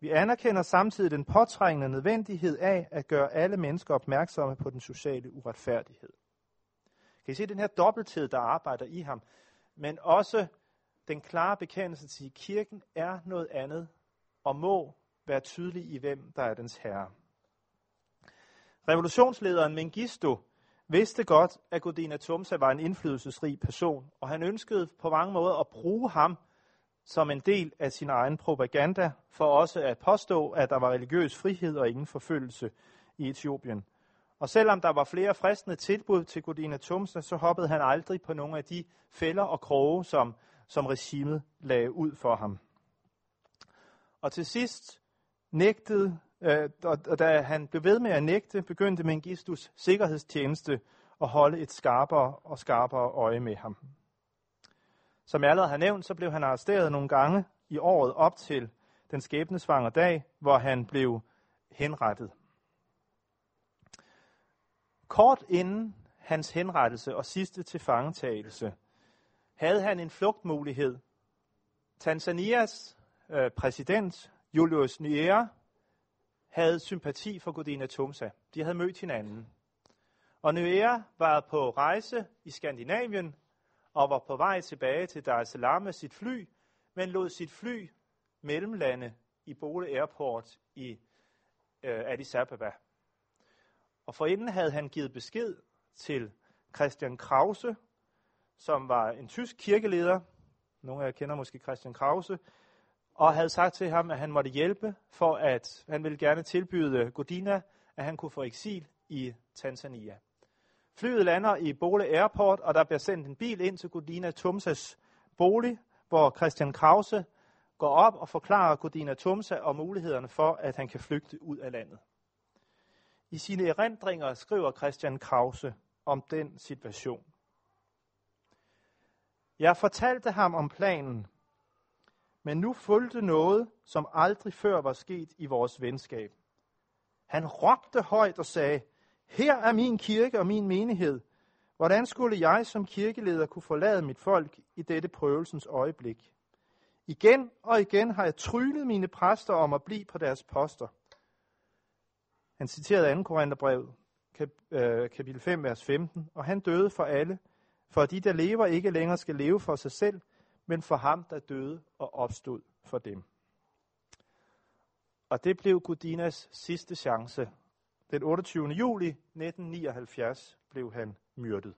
Vi anerkender samtidig den påtrængende nødvendighed af at gøre alle mennesker opmærksomme på den sociale uretfærdighed. Kan I se den her dobbelthed, der arbejder i ham, men også den klare bekendelse til, at kirken er noget andet og må være tydelig i, hvem der er dens herre. Revolutionslederen Mengistu vidste godt, at Godina Tumsa var en indflydelsesrig person, og han ønskede på mange måder at bruge ham som en del af sin egen propaganda, for også at påstå, at der var religiøs frihed og ingen forfølgelse i Etiopien. Og selvom der var flere fristende tilbud til Godina Tumsa, så hoppede han aldrig på nogle af de fælder og kroge, som, som regimet lagde ud for ham. Og til sidst nægtede, Øh, og, og da han blev ved med at nægte, begyndte Mengistus sikkerhedstjeneste at holde et skarpere og skarpere øje med ham. Som jeg allerede har nævnt, så blev han arresteret nogle gange i året op til den skæbnesvangre dag, hvor han blev henrettet. Kort inden hans henrettelse og sidste tilfangetagelse, havde han en flugtmulighed. Tanzanias øh, præsident, Julius Nyerere, havde sympati for Godina Tumsa. De havde mødt hinanden. Og Nyerere var på rejse i Skandinavien og var på vej tilbage til Dar es Salaam med sit fly, men lod sit fly mellemlande i Bole Airport i øh, Addis Ababa. Og forinden havde han givet besked til Christian Krause, som var en tysk kirkeleder. Nogle af jer kender måske Christian Krause. Og havde sagt til ham, at han måtte hjælpe, for at han ville gerne tilbyde Godina, at han kunne få eksil i Tanzania. Flyet lander i Bole Airport, og der bliver sendt en bil ind til Godina Tumsas bolig, hvor Christian Krause går op og forklarer Godina Tumsa om mulighederne for, at han kan flygte ud af landet. I sine erindringer skriver Christian Krause om den situation. Jeg fortalte ham om planen, men nu fulgte noget, som aldrig før var sket i vores venskab. Han råbte højt og sagde, her er min kirke og min menighed. Hvordan skulle jeg som kirkeleder kunne forlade mit folk i dette prøvelsens øjeblik? Igen og igen har jeg tryllet mine præster om at blive på deres poster. Han citerede 2. Korintherbrev, øh, kapitel 5, vers 15, og han døde for alle, for de, der lever, ikke længere skal leve for sig selv, men for ham, der døde og opstod for dem. Og det blev Gudinas sidste chance. Den 28. juli 1979 blev han myrdet.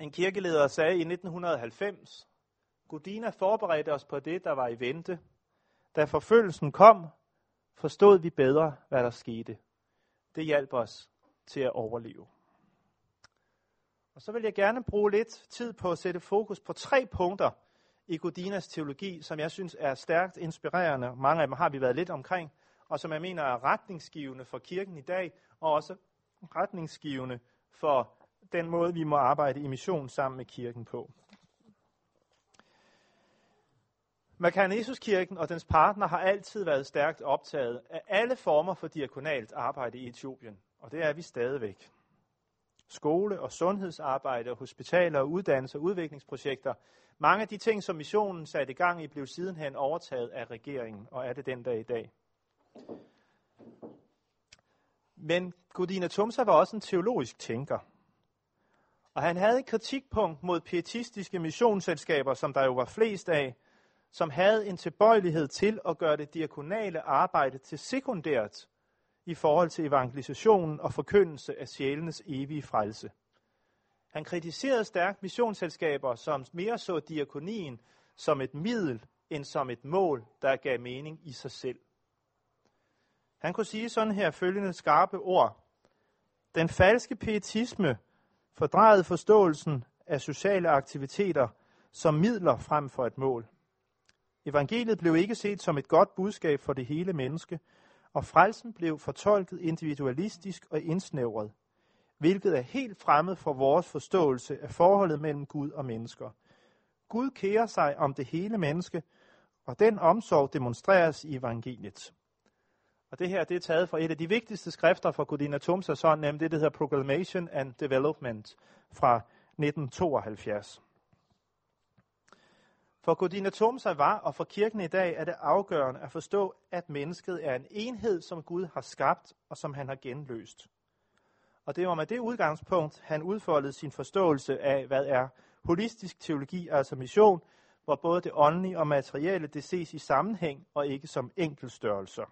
En kirkeleder sagde i 1990, Gudina forberedte os på det, der var i vente. Da forfølgelsen kom, forstod vi bedre, hvad der skete. Det hjalp os til at overleve. Og så vil jeg gerne bruge lidt tid på at sætte fokus på tre punkter i Godinas teologi, som jeg synes er stærkt inspirerende. Mange af dem har vi været lidt omkring, og som jeg mener er retningsgivende for kirken i dag, og også retningsgivende for den måde, vi må arbejde i mission sammen med kirken på. Makanesuskirken og dens partner har altid været stærkt optaget af alle former for diakonalt arbejde i Etiopien, og det er vi stadigvæk. Skole- og sundhedsarbejde, hospitaler, uddannelse og udviklingsprojekter. Mange af de ting, som missionen satte i gang i, blev sidenhen overtaget af regeringen, og er det den dag i dag. Men Godina Tumsa var også en teologisk tænker. Og han havde et kritikpunkt mod pietistiske missionsselskaber, som der jo var flest af, som havde en tilbøjelighed til at gøre det diakonale arbejde til sekundært i forhold til evangelisationen og forkyndelse af sjælenes evige frelse. Han kritiserede stærkt missionsselskaber, som mere så diakonien som et middel end som et mål, der gav mening i sig selv. Han kunne sige sådan her følgende skarpe ord. Den falske pietisme fordrejede forståelsen af sociale aktiviteter som midler frem for et mål. Evangeliet blev ikke set som et godt budskab for det hele menneske, og frelsen blev fortolket individualistisk og indsnævret, hvilket er helt fremmed for vores forståelse af forholdet mellem Gud og mennesker. Gud kærer sig om det hele menneske, og den omsorg demonstreres i evangeliet. Og det her det er taget fra et af de vigtigste skrifter fra Godina Tumsa, nemlig det, der hedder Proclamation and Development fra 1972. For Godina Tomsa var, og for kirken i dag er det afgørende at forstå, at mennesket er en enhed, som Gud har skabt og som han har genløst. Og det var med det udgangspunkt, han udfoldede sin forståelse af, hvad er holistisk teologi, altså mission, hvor både det åndelige og materielle det ses i sammenhæng og ikke som enkeltstørrelser.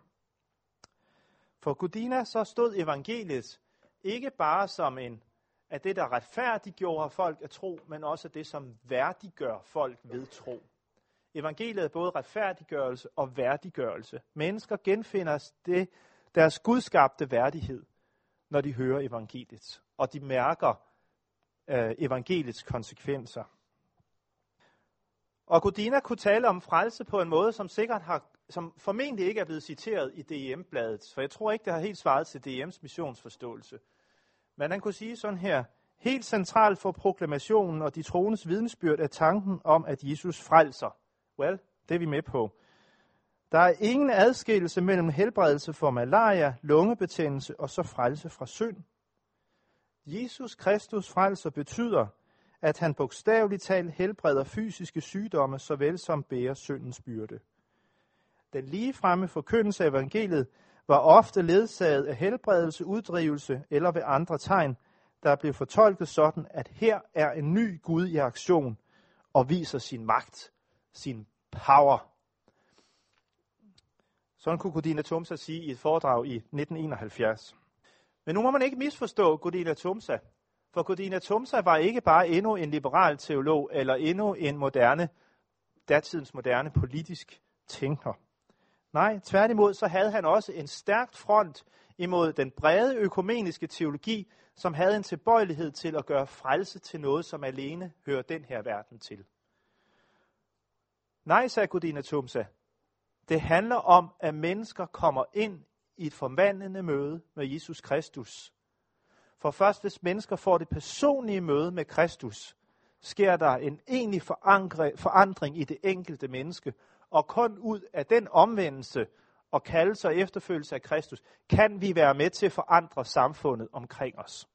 For Gudina så stod evangeliet ikke bare som en af det, der retfærdiggjorde folk at tro, men også det, som værdiggør folk ved tro. Evangeliet er både retfærdiggørelse og værdiggørelse. Mennesker genfinder det, deres gudskabte værdighed, når de hører evangeliet, og de mærker øh, evangeliets konsekvenser. Og Godina kunne tale om frelse på en måde, som sikkert har, som formentlig ikke er blevet citeret i DM-bladet, for jeg tror ikke, det har helt svaret til DM's missionsforståelse. Men han kunne sige sådan her, helt centralt for proklamationen og de troendes vidensbyrd er tanken om, at Jesus frelser. Well, det er vi med på. Der er ingen adskillelse mellem helbredelse for malaria, lungebetændelse og så frelse fra synd. Jesus Kristus frelser betyder, at han bogstaveligt talt helbreder fysiske sygdomme, såvel som bærer syndens byrde. Den ligefremme forkyndelse af evangeliet var ofte ledsaget af helbredelse, uddrivelse eller ved andre tegn, der blev fortolket sådan, at her er en ny Gud i aktion og viser sin magt, sin power. Sådan kunne Godina Tumsa sige i et foredrag i 1971. Men nu må man ikke misforstå Godina Tumsa, for Godina Tumsa var ikke bare endnu en liberal teolog eller endnu en moderne, datidens moderne politisk tænker. Nej, tværtimod så havde han også en stærkt front imod den brede økumeniske teologi, som havde en tilbøjelighed til at gøre frelse til noget, som alene hører den her verden til. Nej, sagde Gudina Tumsa. Det handler om, at mennesker kommer ind i et forvandlende møde med Jesus Kristus. For først hvis mennesker får det personlige møde med Kristus, sker der en egentlig forandring i det enkelte menneske, og kun ud af den omvendelse og kaldelse og efterfølgelse af Kristus, kan vi være med til at forandre samfundet omkring os.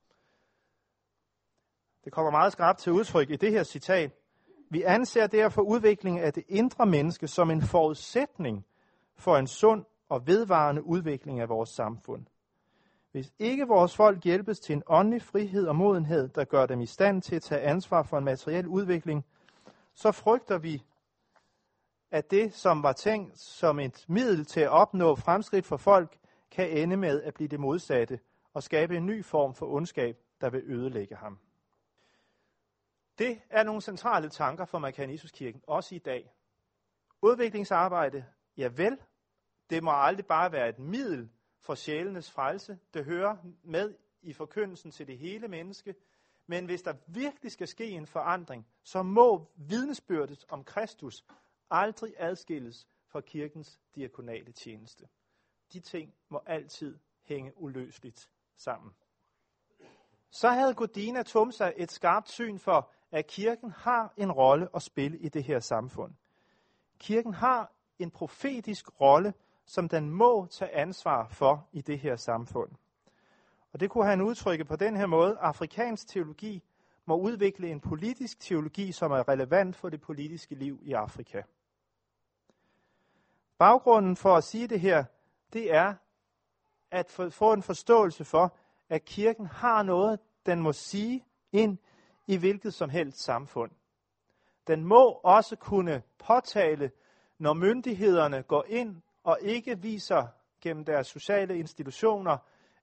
Det kommer meget skarpt til udtryk i det her citat. Vi anser derfor udviklingen af det indre menneske som en forudsætning for en sund og vedvarende udvikling af vores samfund. Hvis ikke vores folk hjælpes til en åndelig frihed og modenhed, der gør dem i stand til at tage ansvar for en materiel udvikling, så frygter vi, at det, som var tænkt som et middel til at opnå fremskridt for folk, kan ende med at blive det modsatte og skabe en ny form for ondskab, der vil ødelægge ham. Det er nogle centrale tanker for Markanisuskirken, også i dag. Udviklingsarbejde, ja vel, det må aldrig bare være et middel for sjælenes frelse. Det hører med i forkyndelsen til det hele menneske. Men hvis der virkelig skal ske en forandring, så må vidnesbyrdet om Kristus aldrig adskilles fra kirkens diakonale tjeneste. De ting må altid hænge uløseligt sammen. Så havde Godina Tumsa et skarpt syn for, at kirken har en rolle at spille i det her samfund. Kirken har en profetisk rolle, som den må tage ansvar for i det her samfund. Og det kunne han udtrykke på den her måde. Afrikansk teologi må udvikle en politisk teologi, som er relevant for det politiske liv i Afrika. Baggrunden for at sige det her, det er at få en forståelse for, at kirken har noget, den må sige ind i hvilket som helst samfund. Den må også kunne påtale, når myndighederne går ind og ikke viser gennem deres sociale institutioner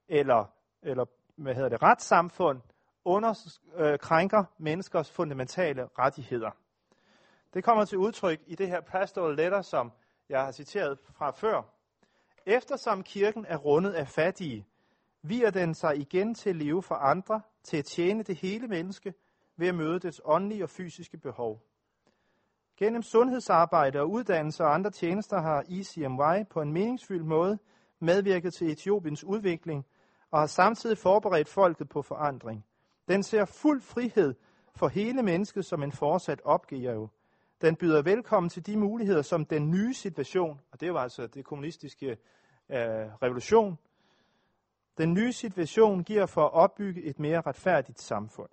eller, eller hvad hedder det, retssamfund, underkrænker øh, menneskers fundamentale rettigheder. Det kommer til udtryk i det her pastoral letter, som jeg har citeret fra før. Eftersom kirken er rundet af fattige, viger den sig igen til at leve for andre, til at tjene det hele menneske ved at møde dets åndelige og fysiske behov. Gennem sundhedsarbejde og uddannelse og andre tjenester har ECMY på en meningsfyldt måde medvirket til Etiopiens udvikling og har samtidig forberedt folket på forandring. Den ser fuld frihed for hele mennesket som en fortsat opgave. Den byder velkommen til de muligheder, som den nye situation, og det var altså det kommunistiske øh, revolution, den nye situation giver for at opbygge et mere retfærdigt samfund.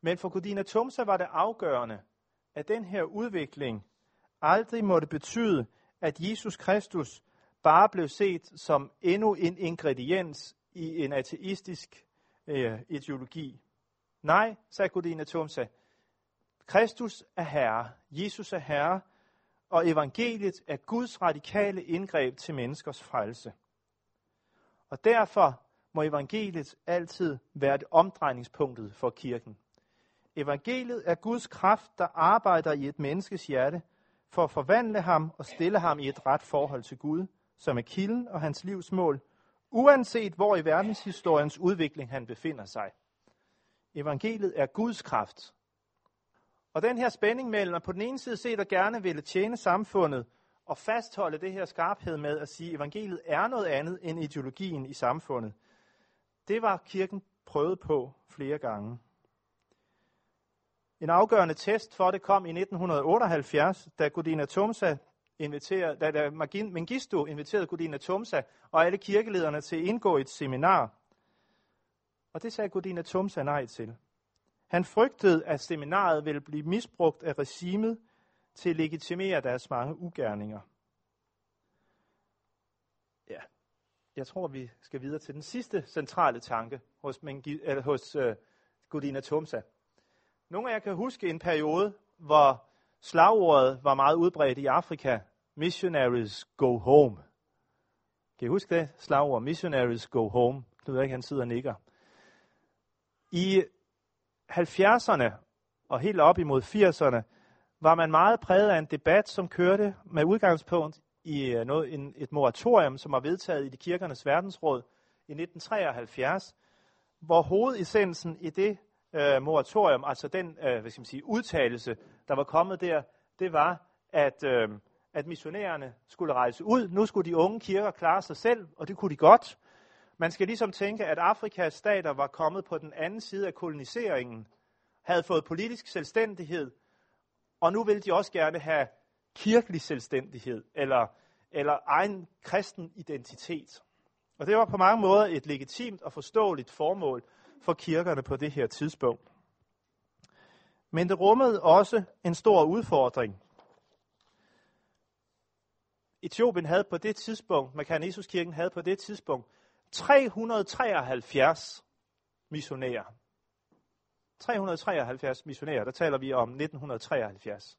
Men for Godina Tumsa var det afgørende, at den her udvikling aldrig måtte betyde, at Jesus Kristus bare blev set som endnu en ingrediens i en ateistisk øh, ideologi. Nej, sagde Godina Tumsa, Kristus er Herre, Jesus er Herre, og evangeliet er Guds radikale indgreb til menneskers frelse. Og derfor må evangeliet altid være det omdrejningspunktet for kirken. Evangeliet er Guds kraft, der arbejder i et menneskes hjerte for at forvandle ham og stille ham i et ret forhold til Gud, som er kilden og hans livs mål, uanset hvor i verdenshistoriens udvikling han befinder sig. Evangeliet er Guds kraft. Og den her spænding mellem at på den ene side se, der gerne ville tjene samfundet, og fastholde det her skarphed med at sige, at evangeliet er noget andet end ideologien i samfundet, det var kirken prøvet på flere gange. En afgørende test for det kom i 1978, da Godina Tumsa inviterede, da, da Mengistu inviterede Godina Tumsa og alle kirkelederne til at indgå i et seminar. Og det sagde Godina Tumsa nej til. Han frygtede, at seminaret ville blive misbrugt af regimet til at legitimere deres mange ugerninger. Ja, jeg tror, vi skal videre til den sidste centrale tanke hos, Mengi, eller hos øh, uh, Godina Tumsa. Nogle af jer kan huske en periode, hvor slagordet var meget udbredt i Afrika. Missionaries go home. Kan I huske det? Slagord. Missionaries go home. Knud ikke, han sidder og nikker. I 70'erne og helt op imod 80'erne var man meget præget af en debat, som kørte med udgangspunkt i øh, noget, en, et moratorium, som var vedtaget i de kirkernes verdensråd i 1973, hvor hovedessensen i det øh, moratorium, altså den øh, hvad skal man sige, udtalelse, der var kommet der, det var, at, øh, at missionærerne skulle rejse ud. Nu skulle de unge kirker klare sig selv, og det kunne de godt. Man skal ligesom tænke, at Afrikas stater var kommet på den anden side af koloniseringen, havde fået politisk selvstændighed, og nu ville de også gerne have kirkelig selvstændighed, eller, eller egen kristen identitet. Og det var på mange måder et legitimt og forståeligt formål for kirkerne på det her tidspunkt. Men det rummede også en stor udfordring. Etiopien havde på det tidspunkt, Makanesuskirken havde på det tidspunkt, 373 missionærer. 373 missionærer, der taler vi om 1973.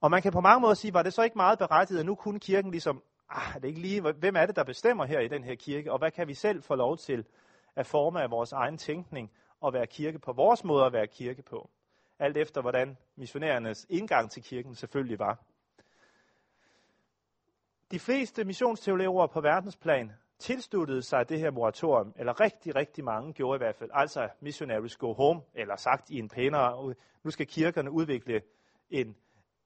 Og man kan på mange måder sige, var det så ikke meget berettiget, at nu kunne kirken ligesom, ah, det er ikke lige, hvem er det, der bestemmer her i den her kirke, og hvad kan vi selv få lov til at forme af vores egen tænkning og være kirke på vores måde at være kirke på. Alt efter, hvordan missionærernes indgang til kirken selvfølgelig var. De fleste missionsteologer på verdensplan tilsluttede sig det her moratorium, eller rigtig, rigtig mange gjorde i hvert fald, altså missionaries go home, eller sagt i en pænere, nu skal kirkerne udvikle en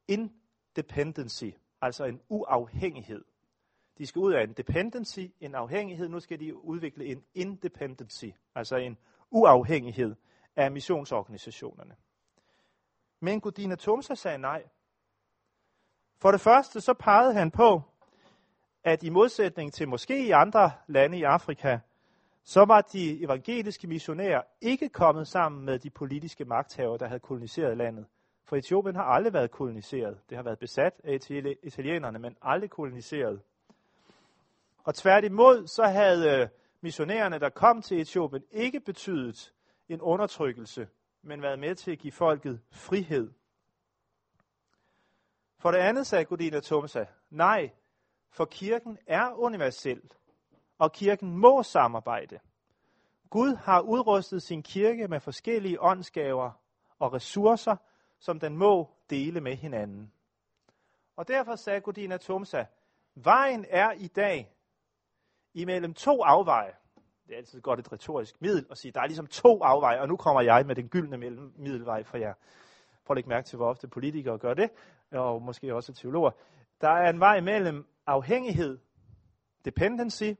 independency, altså en uafhængighed. De skal ud af en dependency, en afhængighed, nu skal de udvikle en independency, altså en uafhængighed af missionsorganisationerne. Men Godina Thomsa sagde nej. For det første så pegede han på, at i modsætning til måske i andre lande i Afrika, så var de evangeliske missionærer ikke kommet sammen med de politiske magthavere, der havde koloniseret landet. For Etiopien har aldrig været koloniseret. Det har været besat af italienerne, men aldrig koloniseret. Og tværtimod så havde øh, missionærerne, der kom til Etiopien, ikke betydet en undertrykkelse, men været med til at give folket frihed. For det andet sagde Godina Thomsa, nej, for kirken er universel, og kirken må samarbejde. Gud har udrustet sin kirke med forskellige åndsgaver og ressourcer, som den må dele med hinanden. Og derfor sagde Godina Tumsa, vejen er i dag imellem to afveje. Det er altid godt et retorisk middel at sige, der er ligesom to afveje, og nu kommer jeg med den gyldne middelvej for jer. Prøv at lægge mærke til, hvor ofte politikere gør det, og måske også teologer. Der er en vej mellem afhængighed, dependency,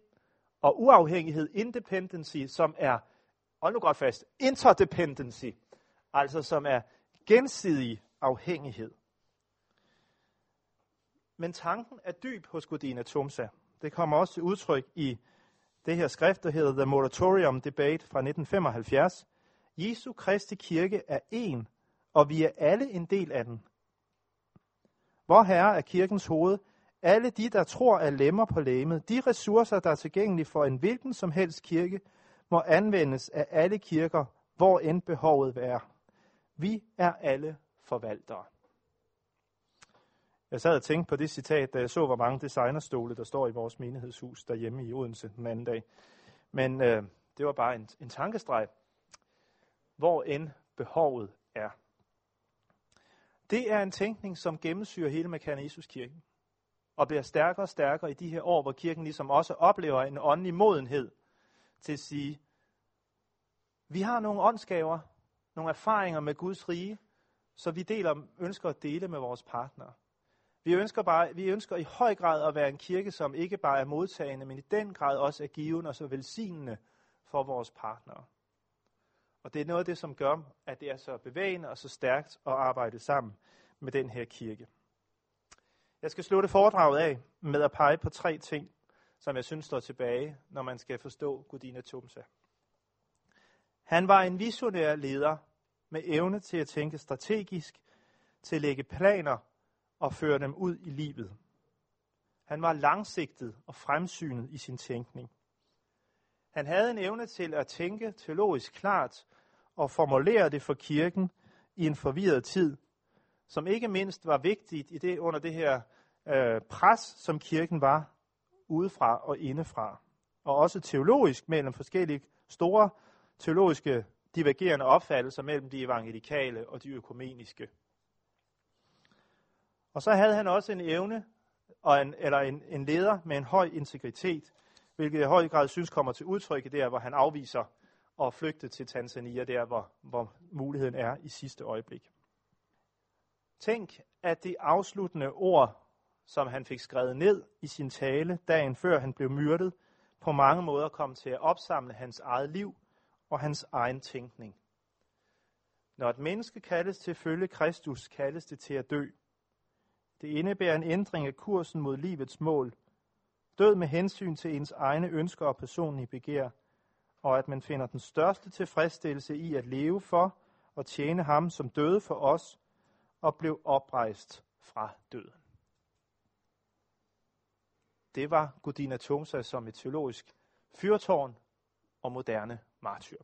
og uafhængighed, independency, som er, hold nu godt fast, interdependency, altså som er gensidig afhængighed. Men tanken er dyb hos Godina Tumsa. Det kommer også til udtryk i det her skrift, der hedder The Moratorium Debate fra 1975. Jesu Kristi Kirke er en og vi er alle en del af den. Vor Herre er kirkens hoved. Alle de, der tror, er lemmer på lægemet. De ressourcer, der er tilgængelige for en hvilken som helst kirke, må anvendes af alle kirker, hvor end behovet er. Vi er alle forvaltere. Jeg sad og tænkte på det citat, da jeg så, hvor mange designerstole, der står i vores menighedshus derhjemme i Odense den anden dag. Men øh, det var bare en, en tankestreg. Hvor end behovet er. Det er en tænkning, som gennemsyrer hele Mekane kirken og bliver stærkere og stærkere i de her år, hvor kirken ligesom også oplever en åndelig modenhed til at sige, vi har nogle åndsgaver, nogle erfaringer med Guds rige, så vi deler, ønsker at dele med vores partnere. Vi ønsker, bare, vi ønsker i høj grad at være en kirke, som ikke bare er modtagende, men i den grad også er givende og så velsignende for vores partnere. Og det er noget af det, som gør, at det er så bevægende og så stærkt at arbejde sammen med den her kirke. Jeg skal slutte foredraget af med at pege på tre ting, som jeg synes står tilbage, når man skal forstå Gudina Tumsa. Han var en visionær leder med evne til at tænke strategisk, til at lægge planer og føre dem ud i livet. Han var langsigtet og fremsynet i sin tænkning. Han havde en evne til at tænke teologisk klart og formulere det for kirken i en forvirret tid, som ikke mindst var vigtigt i det, under det her øh, pres, som kirken var udefra og indefra. Og også teologisk mellem forskellige store teologiske divergerende opfattelser mellem de evangelikale og de økumeniske. Og så havde han også en evne, og en, eller en, en leder med en høj integritet, hvilket jeg i høj grad synes kommer til udtryk i der, hvor han afviser at flygte til Tanzania, der hvor, hvor muligheden er i sidste øjeblik. Tænk, at det afsluttende ord, som han fik skrevet ned i sin tale dagen før han blev myrdet, på mange måder kom til at opsamle hans eget liv og hans egen tænkning. Når et menneske kaldes til at følge Kristus, kaldes det til at dø. Det indebærer en ændring af kursen mod livets mål. Død med hensyn til ens egne ønsker og personlige begær, og at man finder den største tilfredsstillelse i at leve for og tjene ham, som døde for os og blev oprejst fra døden. Det var Gudina Tungsa som et teologisk fyrtårn og moderne martyr.